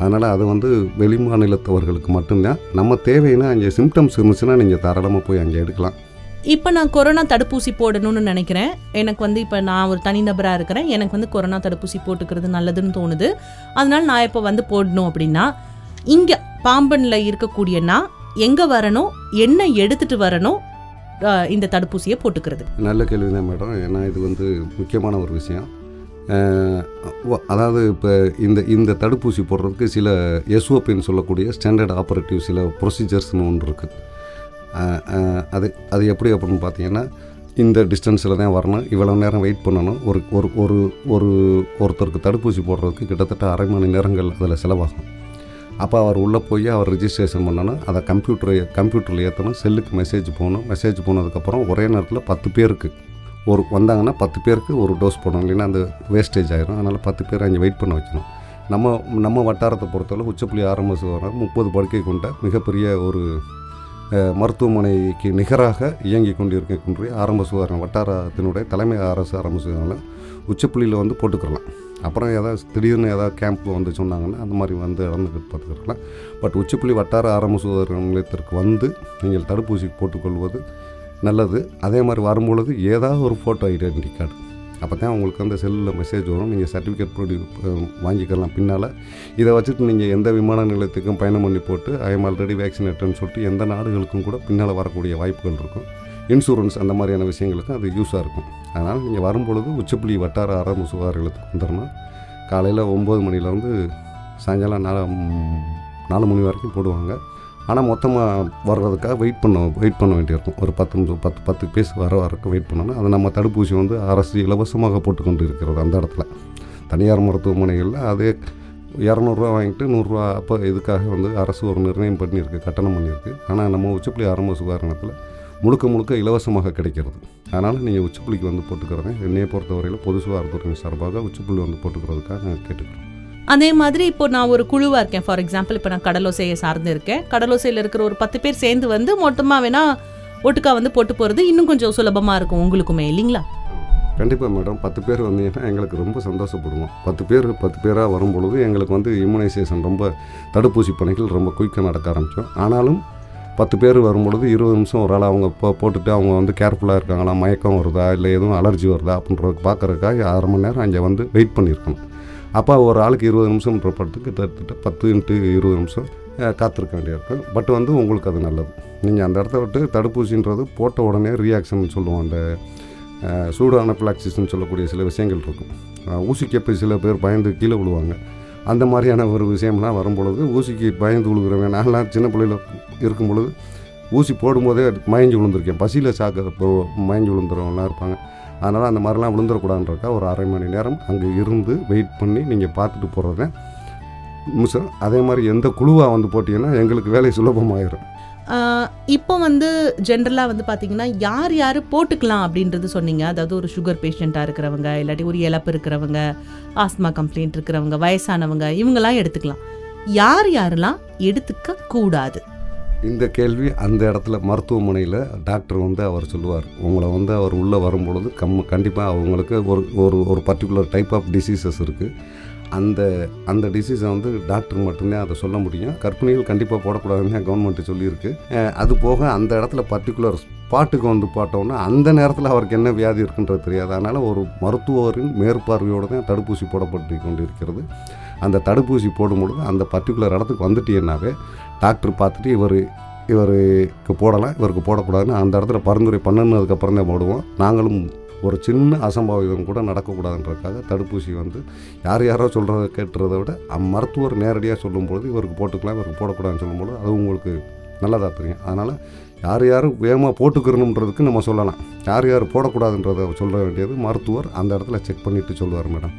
S2: அதனால் அது வந்து வெளி மாநிலத்தவர்களுக்கு மட்டும்தான். நம்ம தேவைன்னா அங்கே சிம்டம்ஸ் இருந்துச்சுன்னா நீங்கள் தாராளமாக போய் அங்கே எடுக்கலாம்.
S1: இப்போ நான் கொரோனா தடுப்பூசி போடணும்னு நினைக்கிறேன். எனக்கு வந்து இப்போ நான் ஒரு தனிநபராக இருக்கிறேன். எனக்கு வந்து கொரோனா தடுப்பூசி போட்டுக்கிறது நல்லதுன்னு தோணுது. அதனால நான் இப்போ வந்து போடணும் அப்படின்னா இங்கே பாம்பனில் இருக்கக்கூடிய நான் எங்கே வரணும் என்ன எடுத்துட்டு வரணும் இந்த தடுப்பூசியை போட்டுக்கிறது.
S2: நல்ல கேள்வி தான் மேடம். ஏன்னா இது வந்து முக்கியமான ஒரு விஷயம். அதாவது இப்போ இந்த இந்த தடுப்பூசி போடுறதுக்கு சில எஸ்ஓபின்னு சொல்லக்கூடிய ஸ்டாண்டர்ட் ஆப்ரேட்டிவ் சில ப்ரொசீஜர்ஸ்னு ஒன்று இருக்குது அது அது எப்படி அப்படின்னு பார்த்தீங்கன்னா இந்த டிஸ்டன்ஸில் தான் வரணும். இவ்வளோ நேரம் வெயிட் பண்ணணும். ஒரு ஒரு ஒரு ஒரு ஒருத்தருக்கு தடுப்பூசி போடுறதுக்கு கிட்டத்தட்ட அரை மணி நேரங்கள் அதில் செலவாகும். அப்போ அவர் உள்ளே போய் அவர் ரிஜிஸ்ட்ரேஷன் பண்ணணும். அதை கம்ப்யூட்டரை கம்ப்யூட்டரில் ஏற்றணும் செல்லுக்கு மெசேஜ் போகணும். மெசேஜ் போனதுக்கப்புறம் ஒரே நேரத்தில் பத்து பேருக்கு ஒரு வந்தாங்கன்னா பத்து பேருக்கு ஒரு டோஸ் போடணும். இல்லைன்னா அந்த வேஸ்டேஜ் ஆயிரும். அதனால் பத்து பேர் அங்கே வெயிட் பண்ண வைக்கணும். நம்ம நம்ம வட்டாரத்தை பொறுத்தவரை உச்சப்புள்ளி ஆரம்ப சுகாதாரம் முப்பது படுக்கை கொண்ட மிகப்பெரிய ஒரு மருத்துவமனைக்கு நிகராக இயங்கி கொண்டிருக்கக்கூடிய ஆரம்ப சுகாதாரம் வட்டாரத்தினுடைய தலைமை அரசு ஆரம்ப சுகாதாரம் உச்சப்புள்ளியில் வந்து போட்டுக்கலாம் அப்புறம் ஏதாவது திடீர்னு ஏதாவது கேம்ப் வந்து சொன்னாங்கன்னா அந்த மாதிரி வந்து இறந்துக்கிட்டு பார்த்துக்கலாம் பட் உச்சப்புள்ளி வட்டார ஆரம்ப சுகாதார நிலையத்திற்கு வந்து நீங்கள் தடுப்பூசி போட்டுக்கொள்வது நல்லது. அதே மாதிரி வரும்பொழுது ஏதாவது ஒரு ஃபோட்டோ ஐடென்டி கார்டு அப்போ தான் உங்களுக்கு அந்த செல்லில் மெசேஜ் வரும். நீங்கள் சர்டிஃபிகேட் ப்ரொடியூ வாங்கிக்கலாம். பின்னால் இதை வச்சுட்டு நீங்கள் எந்த விமான நிலையத்துக்கும் பயணம் பண்ணி போட்டு ஐ எம் ஆல்ரெடி வேக்சினேட்டட்னு சொல்லிட்டு எந்த நாடுகளுக்கும் கூட பின்னால் வரக்கூடிய வாய்ப்புகள் இருக்கும். இன்சூரன்ஸ் அந்த மாதிரியான விஷயங்களுக்கும் அது யூஸாக இருக்கும். அதனால் நீங்கள் வரும்பொழுது உச்சப்புள்ளி வட்டார ஆரம்ப சுகாதார நிலையத்துக்கு வந்துடணும். காலையில் ஒம்பது மணிலேருந்து சாயங்காலம் நாலு நாலு மணி வரைக்கும் போடுவாங்க. ஆனால் மொத்தமாக வர்றதுக்காக வெயிட் பண்ண வெயிட் பண்ண வேண்டியிருக்கும். ஒரு பத்து பத்து பத்து பேஸ் வர வரக்கு வெயிட் பண்ணணும் அது நம்ம தடுப்பூசி வந்து அரசு இலவசமாக போட்டுக்கொண்டு இருக்கிறது அந்த இடத்துல. தனியார் மருத்துவமனைகளில் அதே இரநூறுவா வாங்கிட்டு நூறுரூவா அப்போ இதுக்காக வந்து அரசு ஒரு நிர்ணயம் பண்ணியிருக்கு கட்டணம் பண்ணியிருக்கு. ஆனால் நம்ம உச்சப்புள்ளி ஆரம்ப சுகாதாரத்தில் முழுக்க முழுக்க இலவசமாக கிடைக்கிறது. அதனால் நீங்கள் உச்சப்புள்ளிக்கு வந்து போட்டுக்கிறத என்னையை பொறுத்தவரையில் பொது சுகாதாரத்துறையின் சார்பாக உச்சப்புள்ளி வந்து போட்டுக்கிறதுக்காக நான் கேட்டுக்கிறேன்.
S1: அதே மாதிரி இப்போ நான் ஒரு குழுவாக இருக்கேன். ஃபார் எக்ஸாம்பிள் இப்போ நான் கடலோசையை சார்ந்து இருக்கேன் கடலோசையில் இருக்கிற ஒரு பத்து பேர் சேர்ந்து வந்து மொத்தமாக வேணால் ஒட்டுக்கா வந்து போட்டு போகிறது இன்னும் கொஞ்சம் சுலபமாக இருக்கும் உங்களுக்குமே இல்லைங்களா?
S2: கண்டிப்பாக மேடம் பத்து பேர் வந்தீங்கன்னா எங்களுக்கு ரொம்ப சந்தோஷப்படுவோம். பத்து பேர் பத்து பேராக வரும்பொழுது எங்களுக்கு வந்து இம்யூனைசேஷன் ரொம்ப தடுப்பூசி பணிகள் ரொம்ப குயிக்காக நடக்க ஆரம்பித்தோம் ஆனாலும் பத்து பேர் வரும்பொழுது இருபது நிமிஷம் ஒரு ஆள் அவங்க போ போட்டுட்டு அவங்க வந்து கேர்ஃபுல்லாக இருக்காங்களா? மயக்கம் வருதா? இல்லை எதுவும் அலர்ஜி வருதா? அப்படின்றது பார்க்குறதுக்காக அரை மணி நேரம் அங்கே வந்து வெயிட் பண்ணியிருக்கணும். அப்போ ஒரு ஆளுக்கு இருபது நிமிஷம் படத்துக்கு கிட்டத்தட்ட பத்து இன்ட்டு இருபது நிமிஷம் காத்திருக்க வேண்டியிருக்கும். பட் வந்து உங்களுக்கு அது நல்லது. நீங்கள் அந்த இடத்த விட்டு தடுப்பூசின்றது போட்ட உடனே ரியாக்ஷன் சொல்லுவோம். அந்த சூடான அனப்ளாக்சிஸ்ன்னு சொல்லக்கூடிய சில விஷயங்கள் இருக்கும். அஹ், ஊசிக்கு சில பேர் பயந்து கீழே விழுவாங்க. அந்த மாதிரியான ஒரு விஷயம்லாம் வரும்பொழுது ஊசிக்கு பயந்து விழுகிறவங்க நான்லாம் சின்ன பிள்ளையில் இருக்கும் பொழுது ஊசி போடும்போதே மயங்கி விழுந்திருக்கேன். பசியில் சாக்க இப்போ மயங்கி விழுந்துறவங்களாம் இருப்பாங்க. அதனால் அந்த மாதிரிலாம் விழுந்துடக்கூடாதுன்றக்கா ஒரு அரை மணி நேரம் அங்கே இருந்து வெயிட் பண்ணி நீங்கள் பார்த்துட்டு போகிறத மிஷம் அதே மாதிரி எந்த குழுவாக வந்து போட்டிங்கன்னா எங்களுக்கு வேலை
S1: சுலபமாயிடும் இப்போ வந்து ஜென்ரலாக வந்து பார்த்தீங்கன்னா யார் யார் போட்டுக்கலாம் அப்படின்றது சொன்னீங்க. அதாவது ஒரு சுகர் பேஷண்ட்டாக இருக்கிறவங்க இல்லாட்டி ஒரு இழப்பு இருக்கிறவங்க ஆஸ்மா கம்ப்ளைண்ட் இருக்கிறவங்க வயசானவங்க இவங்கெல்லாம் எடுத்துக்கலாம். யார் யாரெல்லாம் எடுத்துக்க கூடாது
S2: இந்த கேள்வி அந்த இடத்துல மருத்துவமனையில் டாக்டர் வந்து அவர் சொல்லுவார். உங்களை வந்து அவர் உள்ளே வரும்பொழுது கம் கண்டிப்பாக அவங்களுக்கு ஒரு ஒரு ஒரு பர்டிகுலர் டைப் ஆஃப் டிசீசஸ் இருக்குது அந்த அந்த டிசீஸை வந்து டாக்டர் மட்டும்தான் அதை சொல்ல முடியும். கர்ப்பிணிகள் கண்டிப்பாக போடக்கூடாதுன்னு கவர்மெண்ட் சொல்லியிருக்கு. அது போக அந்த இடத்துல பர்டிகுலர் ஸ்பாட்டுக்கு வந்து போட்டோன்னா அந்த நேரத்தில் அவருக்கு என்ன வியாதி இருக்குன்றது தெரியாது. அதனால் ஒரு மருத்துவரின் மேற்பார்வையோடு தான் தடுப்பூசி போடப்பட்டு கொண்டு இருக்கிறது அந்த தடுப்பூசி போடும்பொழுது அந்த பர்டிகுலர் இடத்துக்கு வந்துட்டீங்கன்னாவே டாக்டர் பார்த்துட்டு இவர் இவருக்கு போடலாம் இவருக்கு போடக்கூடாதுன்னு அந்த இடத்துல பரிந்துரை பண்ணினதுக்கப்புறம் தான் போடுவோம். நாங்களும் ஒரு சின்ன அசம்பாவிதம் கூட நடக்கக்கூடாதுன்றதுக்காக தடுப்பூசி வந்து யார் யாரோ சொல்கிறத கேட்டுறதை விட மருத்துவர் நேரடியாக சொல்லும்பொழுது இவருக்கு போட்டுக்கலாம் இவருக்கு போடக்கூடாதுன்னு சொல்லும்போது அது உங்களுக்கு நல்லதாக தெரியும். அதனால் யார் யார் வேகமாக போட்டுக்கிறணுன்றதுக்கு நம்ம சொல்லலாம். யார் யார் போடக்கூடாதுன்றதை சொல்ல வேண்டியது மருத்துவர் அந்த இடத்துல செக் பண்ணிவிட்டு சொல்லுவார் மேடம்.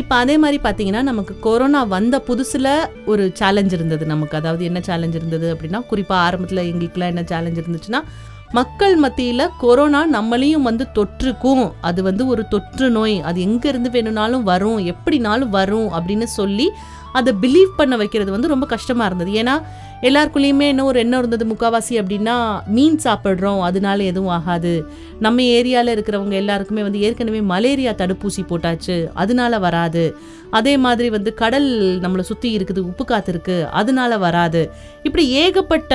S1: இப்போ அதே மாதிரி பார்த்தீங்கன்னா நமக்கு கொரோனா வந்த புதுசில் ஒரு சேலஞ்ச் இருந்தது நமக்கு. அதாவது என்ன சேலஞ்ச் இருந்தது அப்படின்னா குறிப்பாக ஆரம்பத்தில் எங்களுக்குலாம் என்ன சேலஞ்ச் இருந்துச்சுன்னா மக்கள் மத்தியில் கொரோனா நம்மளையும் வந்து தொற்றுக்கும். அது வந்து ஒரு தொற்று நோய். அது எங்கேருந்து வேணும்னாலும் வரும். எப்படினாலும் வரும் அப்படின்னு சொல்லி அதை பிலீவ் பண்ண வைக்கிறது வந்து ரொம்ப கஷ்டமாக இருந்தது. ஏன்னா எல்லாருக்குள்ளேயுமே என்ன ஒரு எண்ணம் இருந்தது முக்காவாசி அப்படின்னா மீன் சாப்பிட்றோம் அதனால எதுவும் ஆகாது. நம்ம ஏரியாவில் இருக்கிறவங்க எல்லாருக்குமே வந்து ஏற்கனவே மலேரியா தடுப்பூசி போட்டாச்சு அதனால வராது. அதே மாதிரி வந்து கடல் நம்மளை சுற்றி இருக்குது உப்பு காத்து இருக்குது அதனால வராது. இப்படி ஏகப்பட்ட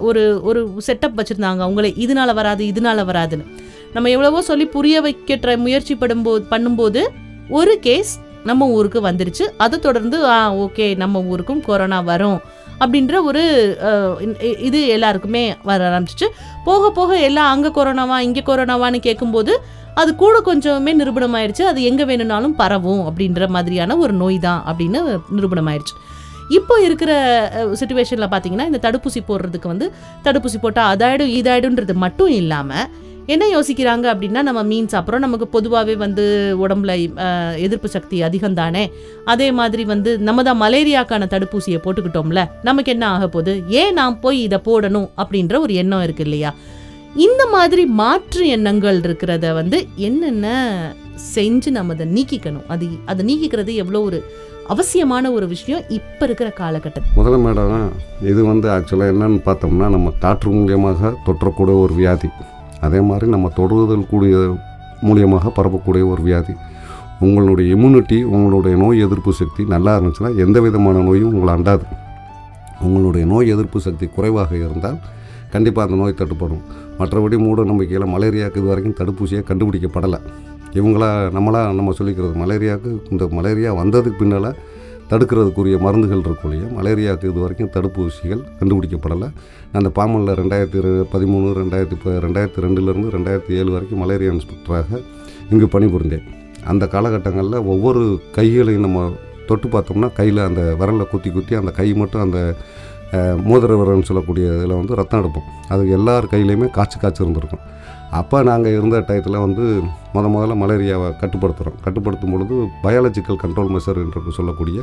S1: ஒரு ஒரு செட்டப் வச்சுருந்தாங்க. அவங்களே இதனால வராது இதனால வராதுன்னு. நம்ம எவ்வளவோ சொல்லி புரிய வைக்கிற முயற்சி படும்போது பண்ணும்போது ஒரு கேஸ் நம்ம ஊருக்கு வந்துருச்சு. அதை தொடர்ந்து ஆ ஓகே நம்ம ஊருக்கும் கொரோனா வரும். அப்படின்ற ஒரு இது எல்லாருக்குமே வர ஆரம்பிச்சிச்சு. போக போக எல்லாம் அங்கே கொரோனாவா இங்கே கொரோனாவான்னு கேட்கும்போது அது கூட கொஞ்சமே நிரூபணமாயிருச்சு. அது எங்கே வேணும்னாலும் பரவும் அப்படின்ற மாதிரியான ஒரு நோய் தான் அப்படின்னு நிரூபணமாயிருச்சு. இப்போ இருக்கிற சுச்சுவேஷனில் பார்த்தீங்கன்னா இந்த தடுப்பூசி போடுறதுக்கு வந்து தடுப்பூசி போட்டால் அதாயிடும் இதாயிடும்ன்றது மட்டும் இல்லாமல் என்ன யோசிக்கிறாங்க அப்படின்னா நம்ம மீன் சாப்பிட்றோம் நமக்கு பொதுவாகவே வந்து உடம்புல எதிர்ப்பு சக்தி அதிகம் தானே? அதே மாதிரி வந்து நம்ம தான் மலேரியாக்கான தடுப்பூசியை போட்டுக்கிட்டோம்ல நமக்கு என்ன ஆக போகுது? ஏன் நாம் போய் இதை போடணும் அப்படின்ற ஒரு எண்ணம் இருக்கு இல்லையா? இந்த மாதிரி மாற்று எண்ணங்கள் இருக்கிறத வந்து என்னென்ன செஞ்சு நம்ம அதை நீக்கிக்கணும்? அது அதை நீக்கிக்கிறது எவ்வளோ ஒரு அவசியமான ஒரு விஷயம் இப்போ இருக்கிற காலகட்டம்.
S2: முதல்ல மேடம் இது வந்து ஆக்சுவலாக என்னன்னு பார்த்தோம்னா நம்ம காற்று மூலியமாக தொற்றக்கூடிய ஒரு வியாதி. அதே மாதிரி நம்ம தொடுதல் கூடிய மூலியமாக பரப்பக்கூடிய ஒரு வியாதி. உங்களுடைய இம்யூனிட்டி உங்களுடைய நோய் எதிர்ப்பு சக்தி நல்லா இருந்துச்சுன்னா எந்த விதமான நோயும் உங்களை அண்டாது. உங்களுடைய நோய் எதிர்ப்பு சக்தி குறைவாக இருந்தால் கண்டிப்பாக அந்த நோய் தட்டுப்படும். மற்றபடி மூட நம்பிக்கையில் மலேரியாவுக்கு இது வரைக்கும் தடுப்பூசியாக கண்டுபிடிக்கப்படலை. இவங்களா நம்மளா நம்ம சொல்லிக்கிறது மலேரியாவுக்கு இந்த மலேரியா வந்ததுக்கு பின்னால் தடுக்கிறதுக்குரிய மருந்துகள் இருக்கும் இல்லையா? மலேரியாவுக்கு இது வரைக்கும் தடுப்பூசிகள் கண்டுபிடிக்கப்படலை. அந்த பாமலில் ரெண்டாயிரத்தி பதிமூணு ரெண்டாயிரத்தி இப்போ ரெண்டாயிரத்தி ரெண்டுலேருந்து ரெண்டாயிரத்தி ஏழு வரைக்கும் மலேரியா இன்ஸ்பெக்டராக இங்கு பணிபுரிந்தேன். அந்த காலகட்டங்களில் ஒவ்வொரு கைகளையும் நம்ம தொட்டு பார்த்தோம்னா கையில் அந்த விரலில் குத்தி குத்தி அந்த கை மட்டும் அந்த அஹ், சொல்லக்கூடிய இதில் வந்து ரத்தம் எடுப்போம். அது எல்லார் கையிலையுமே காய்ச்சி காய்ச்சி இருந்திருக்கும். அப்போ நாங்கள் இருந்த டயத்தில் வந்து முத முதல்ல மலேரியாவை கட்டுப்படுத்துகிறோம். கட்டுப்படுத்தும் பொழுது பயாலஜிக்கல் கண்ட்ரோல் மெஷர் என்று சொல்லக்கூடிய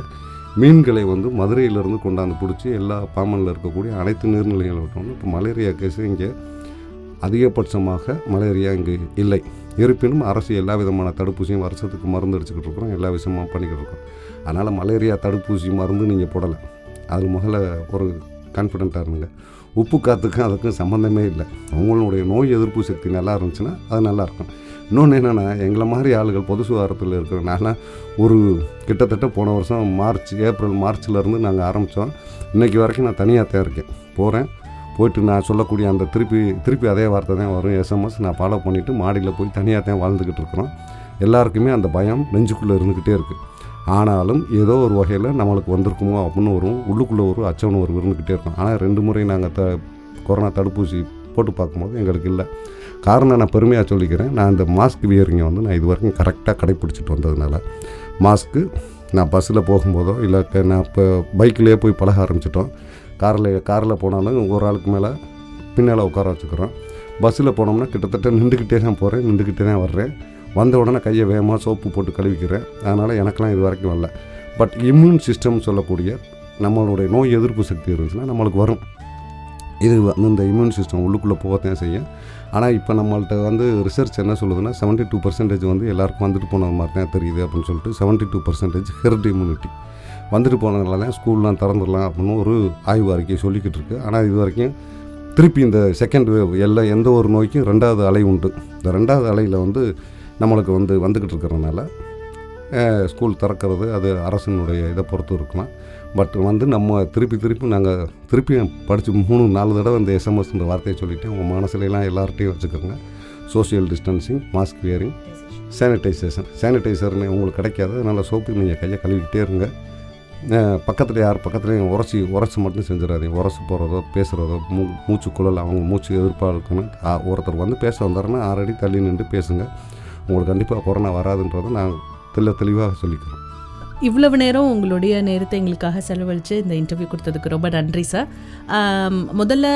S2: மீன்களை வந்து மதுரையிலிருந்து கொண்டாந்து பிடிச்சி எல்லா பாமனில் இருக்கக்கூடிய அனைத்து நீர்நிலைகளை விட்டோம் இப்போ மலேரியா கேஸ் இங்கே அதிகபட்சமாக மலேரியா இங்கே இல்லை. இருப்பினும் அரசு எல்லா விதமான தடுப்பூசியும் வருஷத்துக்கு மருந்து அடிச்சுக்கிட்டு இருக்கிறோம். எல்லா விஷயமும் பண்ணிக்கிட்டு இருக்கோம். அதனால் மலேரியா தடுப்பூசி மருந்து நீங்கள் போடலை. அது முதல்ல ஒரு கான்ஃபிடென்ட்டாக இருந்துங்க. உப்பு காற்றுக்கும் அதுக்கும் சம்மந்தமே இல்லை. அவங்களுடைய நோய் எதிர்ப்பு சக்தி நல்லா இருந்துச்சுன்னா அது நல்லாயிருக்கும் இன்னொன்று என்னென்னா எங்களை மாதிரி ஆளுகள் பொது சுகாதாரத்தில் இருக்கிறனால ஒரு கிட்டத்தட்ட போன வருஷம் மார்ச் ஏப்ரல் மார்ச்லேருந்து நாங்கள் ஆரம்பித்தோம் இன்றைக்கி வரைக்கும் நான் தனியாக தான் இருக்கேன். போகிறேன் போயிட்டு நான் சொல்லக்கூடிய அந்த திருப்பி திருப்பி அதே வார்த்தை தான் வரும். எஸ்எம்எஸ் நான் ஃபாலோ பண்ணிவிட்டு மாடியில் போய் தனியாக தான் வாழ்ந்துக்கிட்டு இருக்கிறோம். எல்லாருக்குமே அந்த பயம் நெஞ்சுக்குள்ளே இருந்துக்கிட்டே இருக்குது ஆனாலும் ஏதோ ஒரு வகையில் நம்மளுக்கு வந்திருக்குமோ அப்படின்னு வரும் உள்ளுக்குள்ளே ஒரு அச்சவனு ஒரு இருந்துக்கிட்டே இருக்கும். ஆனால் ரெண்டு முறை நாங்கள் த கொரோனா தடுப்பூசி போட்டு பார்க்கும்போது எங்களுக்கு இல்லை. காரணம் நான் பெருமையாக சொல்லிக்கிறேன். நான் இந்த மாஸ்க் வியரிங்கை வந்து நான் இது வரைக்கும் கரெக்டாக கடைப்பிடிச்சிட்டு வந்ததுனால. மாஸ்க்கு நான் பஸ்ஸில் போகும்போதோ இல்லை நான் இப்போ பைக்கிலேயே போய் பழக ஆரம்பிச்சிட்டோம். காரில் காரில் போனாலும் ஒரு ஆளுக்கு மேலே பின்னால் உட்கார வச்சுக்கிறோம். பஸ்ஸில் போனோம்னா கிட்டத்தட்ட நின்றுக்கிட்டே தான் போகிறேன் நின்றுக்கிட்டே தான் வர்றேன். வந்த உடனே கையை வேகமாக சோப்பு போட்டு கழுவிக்கிறேன். அதனால் எனக்கெல்லாம் இது வரைக்கும் வரல. பட் இம்யூன் சிஸ்டம் சொல்லக்கூடிய நம்மளுடைய நோய் எதிர்ப்பு சக்தி இருந்துச்சுன்னா நம்மளுக்கு வரும். இது வந்து இந்த இம்யூன் சிஸ்டம் உள்ளுக்குள்ளே போகத்தான் செய்யும். ஆனால் இப்போ நம்மள்கிட்ட வந்து ரிசர்ச் என்ன சொல்லுதுன்னா 72% டூ பர்சன்டேஜ் வந்து எல்லாருக்கும் வந்துட்டு போன மாதிரி தான் தெரியுது அப்படின்னு சொல்லிட்டு 72% டூ பர்சன்டேஜ் ஹெர்ட் இம்யூனிட்டி வந்துட்டு போனதுனால தான் ஸ்கூல்லாம் திறந்துடலாம் அப்படின்னு ஒரு ஆய்வு அறிக்கையை சொல்லிக்கிட்டு இருக்குது ஆனால் இது வரைக்கும் திருப்பி இந்த செகண்ட் வேவ் எல்லா எந்த ஒரு நோய்க்கும் ரெண்டாவது அலை உண்டு. இந்த ரெண்டாவது அலையில் வந்து நம்மளுக்கு வந்து வந்துக்கிட்டு இருக்கிறதுனால ஸ்கூல் திறக்கிறது அது அரசினுடைய இதை பொறுத்து இருக்கலாம். பட் வந்து நம்ம திருப்பி திருப்பி நாங்கள் திருப்பி படித்து மூணு நாலு தடவை இந்த எஸ்எம்எஸ்ன்ற வார்த்தையை சொல்லிவிட்டு உங்கள் மனசுலலாம் எல்லார்ட்டையும் வச்சுக்கோங்க. Social distancing mask wearing sanitisation சானிடைசர்னு உங்களுக்கு கிடைக்காது. அதனால் சோப்பு நீங்கள் கையை கழுவிக்கிட்டே இருங்க. பக்கத்தில் யார் பக்கத்துலேயும் உரசி உரசி மட்டும் செஞ்சிடாதீங்க. உரசு போகிறதோ பேசுகிறதோ மூ மூச்சு குழல் அவங்க மூச்சு எதிர்ப்பாக இருக்குன்னு ஒருத்தர் வந்து பேச வந்தாருன்னா ஆறடி தள்ளி நின்று பேசுங்கள் உங்களுக்கு கண்டிப்பாக கொரோனா வராதுன்றதை நான் தெல்ல தெளிவாக சொல்லிக்கிறோம்
S1: இவ்வளவு நேரம் உங்களுடைய நேரத்தை எங்களுக்காக செலவழித்து இந்த இன்டர்வியூ கொடுத்ததுக்கு ரொம்ப நன்றி சார் முதல்ல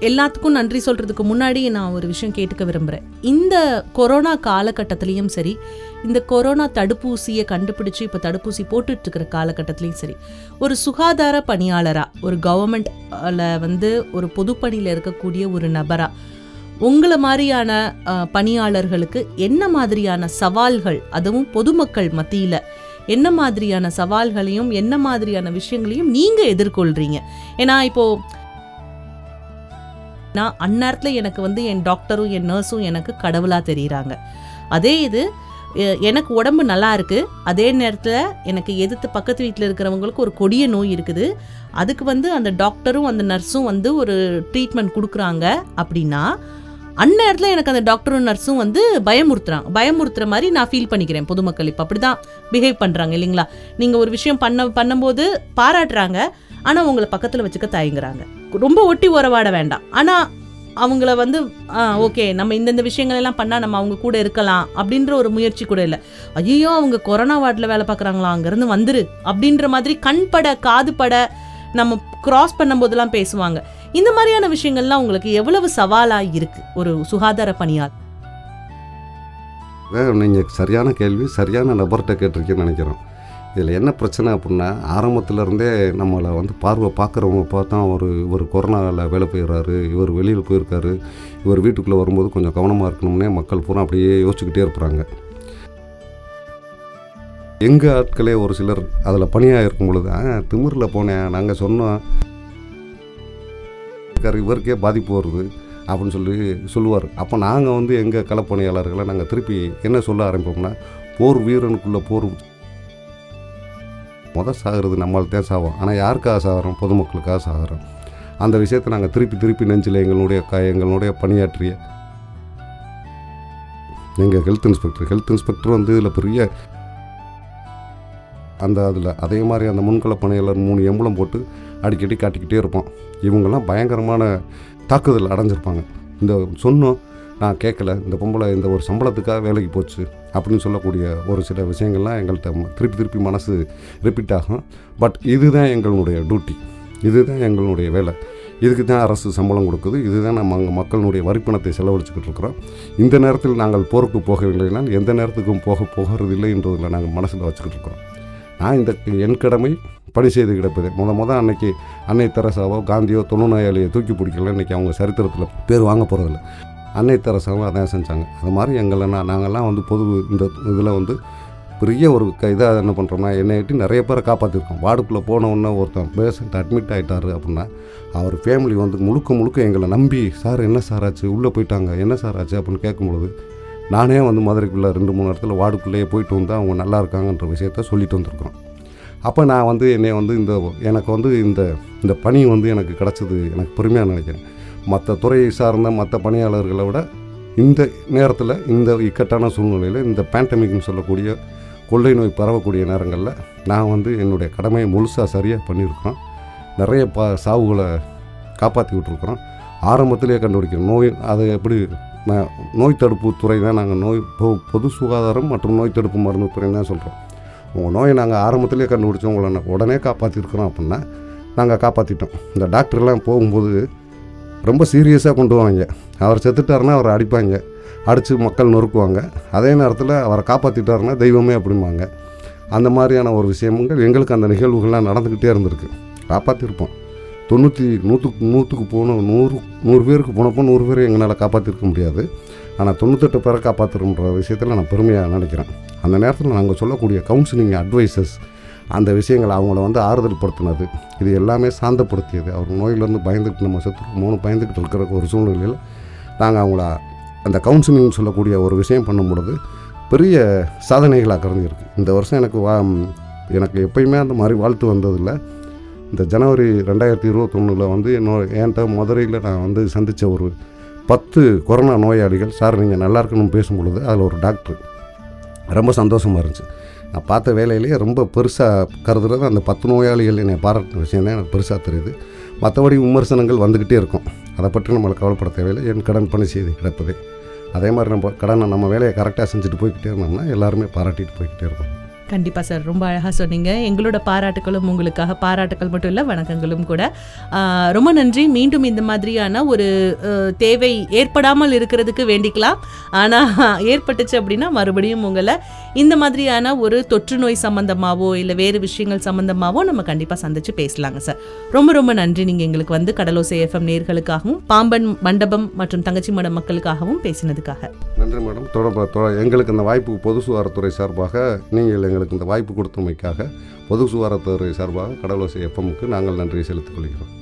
S1: எல்லாத்துக்கும் நன்றி சொல்கிறதுக்கு முன்னாடி நான் ஒரு விஷயம் கேட்டுக்க விரும்புகிறேன் இந்த கொரோனா காலகட்டத்திலையும் சரி இந்த கொரோனா தடுப்பூசியை கண்டுபிடிச்சு இப்போ தடுப்பூசி போட்டுட்ருக்கிற காலகட்டத்துலேயும் காலகட்டத்திலையும் சரி ஒரு சுகாதார பணியாளராக ஒரு கவர்மெண்ட்ல வந்து ஒரு பொதுப்பணியில் இருக்கக்கூடிய ஒரு நபராக உங்களை மாதிரியான பணியாளர்களுக்கு என்ன மாதிரியான சவால்கள் அதுவும் பொதுமக்கள் மத்தியில் என்ன மாதிரியான சவால்களையும் என்ன மாதிரியான விஷயங்களையும் நீங்கள் எதிர்கொள்கிறீங்க ஏன்னா இப்போது நான் அந்நேரத்தில் எனக்கு வந்து என் டாக்டரும் என் நர்ஸும் எனக்கு கடவுளாக தெரிகிறாங்க அதே இது எனக்கு உடம்பு நல்லா இருக்குது அதே நேரத்தில் எனக்கு எதிர்த்து பக்கத்து வீட்டில் இருக்கிறவங்களுக்கு ஒரு கொடிய நோய் இருக்குது. அதுக்கு வந்து அந்த டாக்டரும் அந்த நர்ஸும் வந்து ஒரு ட்ரீட்மெண்ட் கொடுக்குறாங்க அப்படின்னா அந்நேரத்தில் எனக்கு அந்த டாக்டரும் நர்ஸும் வந்து பயமுறுத்துறாங்க. பயமுறுத்துற மாதிரி நான் ஃபீல் பண்ணிக்கிறேன். பொதுமக்கள் இப்போ அப்படி தான் பிஹேவ் பண்ணுறாங்க இல்லைங்களா? நீங்கள் ஒரு விஷயம் பண்ண பண்ணும்போது பாராட்டுறாங்க. ஆனால் உங்களை பக்கத்தில் வச்சுக்க தயங்குறாங்க. ரொம்ப ஒட்டி உறவாட வேண்டாம். ஆனால் அவங்கள வந்து ஓகே நம்ம இந்தந்த விஷயங்கள் எல்லாம் பண்ணால் நம்ம அவங்க கூட இருக்கலாம் அப்படின்ற ஒரு முயற்சி கூட இல்லை. ஐயோ அவங்க கொரோனா வார்டில் வேலை பார்க்குறாங்களா? அங்கேருந்து வந்துரு அப்படின்ற மாதிரி கண்பட காதுபட காது பட நம்ம கிராஸ் பண்ணும்போதெல்லாம் பேசுவாங்க. இந்த மாதிரியான விஷயங்கள்லாம் உங்களுக்கு எவ்வளவு சவாலாக இருக்குது ஒரு சுகாதார பணியால்.
S2: நீங்கள் சரியான கேள்வி சரியான நபர்கிட்ட கேட்டிருக்கேன்னு நினைக்கிறோம் இதில் என்ன பிரச்சனை அப்படின்னா ஆரம்பத்துலேருந்தே நம்மளை வந்து பார்வை பார்க்குறவங்க பார்த்தா ஒரு இவர் கொரோனாவில் வேலை போயிடுறாரு இவர் வெளியில் போயிருக்காரு இவர் வீட்டுக்குள்ளே வரும்போது கொஞ்சம் கவனமாக இருக்கணும்னே மக்கள் பூரா அப்படியே யோசிச்சுக்கிட்டே இருப்பாங்க. எங்கள் ஆட்களே ஒரு சிலர் அதில் பணியாக இருக்கும் பொழுது ஆ திமிரில் போனேன் நாங்கள் சொன்னோம். இவருக்கே பாதிப்பு வருது அப்படின்னு சொல்லி சொல்லுவார். அப்போ நாங்கள் வந்து எங்கள் களப்பணியாளர்களை நாங்கள் திருப்பி என்ன சொல்ல ஆரம்பிப்போம்னா போர் வீரனுக்குள்ளே போர் முத சாகிறது நம்மளால் தான் சாவோம். ஆனால் யாருக்காக சாகிறோம்? பொதுமக்களுக்காக சாகிறோம். அந்த விஷயத்தை நாங்கள் திருப்பி திருப்பி நெஞ்சில் எங்களுடைய க எங்களுடைய பணியாற்றிய எங்கள் ஹெல்த் இன்ஸ்பெக்டர் ஹெல்த் இன்ஸ்பெக்டர் வந்து இதில் பெரிய அந்த அதில் அதே மாதிரி அந்த முன்கள பணியாளர் மூணு எம்பளம் போட்டு அடிக்கடி காட்டிக்கிட்டே இருப்போம் இவங்கெல்லாம் பயங்கரமான தாக்குதல் அடைஞ்சிருப்பாங்க. இந்த சொன்னோம் நான் கேட்கல. இந்த பொம்பளை இந்த ஒரு சம்பளத்துக்காக வேலைக்கு போச்சு அப்படின்னு சொல்லக்கூடிய ஒரு சில விஷயங்கள்லாம் எங்கள்கிட்ட திருப்பி திருப்பி மனசு ரிப்பீட் ஆகும். பட் இதுதான் எங்களுடைய டியூட்டி இதுதான் எங்களுடைய வேலை. இதுக்கு தான் அரசு சம்பளம் கொடுக்குது. இதுதான் நம்ம அங்கே மக்களுடைய வரிப்பணத்தை செலவழிச்சுக்கிட்டு இருக்கிறோம். இந்த நேரத்தில் நாங்கள் போருக்கு போகவில்லைனால் எந்த நேரத்துக்கும் போக போகிறதில்லை என்றதில் நாங்கள் மனசில் வச்சுக்கிட்டு இருக்கிறோம். நான் இந்த என் கடமை பணி செய்து கிடப்பது. முத முத அன்னைக்கு அன்னை தெரசாவோ காந்தியோ தொழுநோயாளியை தூக்கி பிடிக்கல. இன்றைக்கி அவங்க சரித்திரத்தில் பேர் வாங்க போகிறதில்ல அன்னை தெரசாவும் அதான் செஞ்சாங்க. அது மாதிரி எங்களை நான் நாங்கள்லாம் வந்து பொது இந்த இதில் வந்து பெரிய ஒரு க இதாக என்ன பண்ணுறோம்னா என்னை எட்டி நிறைய பேரை காப்பாற்றிருக்கோம் வார்டுக்குள்ளே போன உடனே ஒருத்தன் பேஷண்ட் அட்மிட் ஆகிட்டாரு அப்படின்னா அவர் ஃபேமிலி வந்து முழுக்க முழுக்க எங்களை நம்பி சார் என்ன சார் ஆச்சு? உள்ளே போயிட்டாங்க. என்ன சார் ஆச்சு? அப்படின்னு கேட்கும்பொழுது நானே வந்து மதுரைக்குள்ளே ரெண்டு மூணு இடத்துல வார்டுக்குள்ளேயே போயிட்டு வந்து அவங்க நல்லா இருக்காங்கன்ற விஷயத்த சொல்லிட்டு வந்திருக்கிறோம் அப்போ நான் வந்து என்னை வந்து இந்த எனக்கு வந்து இந்த இந்த பணி வந்து எனக்கு கிடச்சது எனக்கு பெருமையாக நினைக்கிறேன். மற்ற துறையை சார்ந்த மற்ற பணியாளர்களை விட இந்த நேரத்தில் இந்த இக்கட்டான சூழ்நிலையில் இந்த பேண்டமிக்னு சொல்லக்கூடிய கொள்ளை நோய் பரவக்கூடிய நேரங்களில் நான் வந்து என்னுடைய கடமையை முழுசாக சரியாக பண்ணியிருக்கிறோம் நிறைய ப சாவுகளை காப்பாற்றி விட்டுருக்குறோம் ஆரம்பத்திலே கண்டுபிடிக்கிறோம் நோய் அதை எப்படி நோய் தடுப்பு துறை தான் நாங்கள் நோய் பொ- பொது சுகாதாரம் மற்றும் நோய் தடுப்பு மருந்து துறை தான் சொல்கிறோம் உங்கள் நோயை நாங்கள் ஆரம்பத்திலே கண்டுபிடிச்சோம் உங்களை உடனே காப்பாற்றிருக்கிறோம் அப்படின்னா நாங்கள் காப்பாற்றிட்டோம் இந்த டாக்டர்லாம் போகும்போது ரொம்ப சீரியஸாக கொண்டு வாங்க அவர் செத்துட்டாருன்னா அவரை அடிப்பாங்க. அடித்து மக்கள் நொறுக்குவாங்க. அதே நேரத்தில் அவரை காப்பாற்றிட்டாருன்னா தெய்வமே அப்படிம்பாங்க. அந்த மாதிரியான ஒரு விஷயங்கள் எங்களுக்கு அந்த நிகழ்வுகள்லாம் நடந்துக்கிட்டே இருந்திருக்கு. காப்பாற்றிருப்போம் தொண்ணூற்றி நூற்றுக்கு நூற்றுக்கு போன நூறு நூறு பேருக்கு போனப்போ நூறு பேரை எங்களால் காப்பாற்றிருக்க முடியாது. ஆனால் தொண்ணூத்தெட்டு பேரை காப்பாற்றுறோன்ற விஷயத்தில் நான் பெருமையாக நினைக்கிறேன். அந்த நேரத்தில் நாங்கள் சொல்லக்கூடிய கவுன்சிலிங் அட்வைசஸ் அந்த விஷயங்களை அவங்கள வந்து ஆறுதல் படுத்தினது இது எல்லாமே சாந்தப்படுத்தியது. அவர் நோயிலேருந்து பயந்துக்கிட்டு நம்ம செத்துருமோன்னு பயந்துக்கிட்டு இருக்கிற ஒரு சூழ்நிலையில் நாங்கள் அவங்கள அந்த கவுன்சிலிங் சொல்லக்கூடிய ஒரு விஷயம் பண்ணும் பொழுது பெரிய சாதனைகளாக கறந்துருக்கு இந்த வருஷம் எனக்கு வா எனக்கு எப்பயுமே அந்த மாதிரி வாழ்த்து வந்ததில்லை. இந்த ஜனவரி ரெண்டாயிரத்தி இருபத்தொன்னில் வந்து என்னோட என்கிட்ட மதுரையில் நான் வந்து சந்தித்த ஒரு பத்து கொரோனா நோயாளிகள் சார் நீங்கள் நல்லா இருக்கணும்னு பேசும் பொழுது அதில் ஒரு டாக்டர். ரொம்ப சந்தோஷமாக இருந்துச்சு. நான் பார்த்த வேலையிலேயே ரொம்ப பெருசாக கருதுறது அந்த பத்து நோயாளிகள் என்னை பாராட்டின விஷயம் தான் எனக்கு பெருசாக தெரியுது. மற்றபடி விமர்சனங்கள் வந்துக்கிட்டே இருக்கும். அதை பற்றி நம்மளை கவலைப்பட தேவையில்லை. என் கடன் பணி செய்து கிடப்பதே. அதே மாதிரி நம்ம கடனை நம்ம வேலையை கரெக்டாக செஞ்சுட்டு போய்கிட்டே இருந்தோம்னா எல்லாருமே பாராட்டிட்டு போய்கிட்டே இருக்கோம்
S1: கண்டிப்பாக சார். ரொம்ப அழகாக சொன்னீங்க. எங்களோட பாராட்டுகளும் உங்களுக்காக பாராட்டுகள் மட்டும் இல்லை வணக்கங்களும் கூட. ரொம்ப நன்றி. மீண்டும் இந்த மாதிரியான ஒரு தேவை ஏற்படாமல் இருக்கிறதுக்கு வேண்டிக்கலாம். ஆனால் ஏற்பட்டுச்சு அப்படின்னா மறுபடியும் உங்களை இந்த மாதிரியான ஒரு தொற்று நோய் சம்மந்தமாகவோ இல்லை வேறு விஷயங்கள் சம்மந்தமாகவோ நம்ம கண்டிப்பாக சந்திச்சு பேசலாங்க சார். ரொம்ப ரொம்ப நன்றி. நீங்கள் எங்களுக்கு வந்து கடலோசை எஃப்எம் நேர்களுக்காகவும் பாம்பன் மண்டபம் மற்றும் தங்கச்சி மடம் மக்களுக்காகவும் பேசினதுக்காக.
S2: நன்றி மேடம். எங்களுக்கு இந்த வாய்ப்பு பொது சுகாதாரத்துறை சார்பாக நீங்கள் எங்களுக்கு இந்த வாய்ப்பு கொடுத்தமைக்காக பொது சுகாதாரத்துறை சார்பாக கடலோசை எஃப்எம்முக்கு நாங்கள் நன்றியை செலுத்திக் கொள்கிறோம்.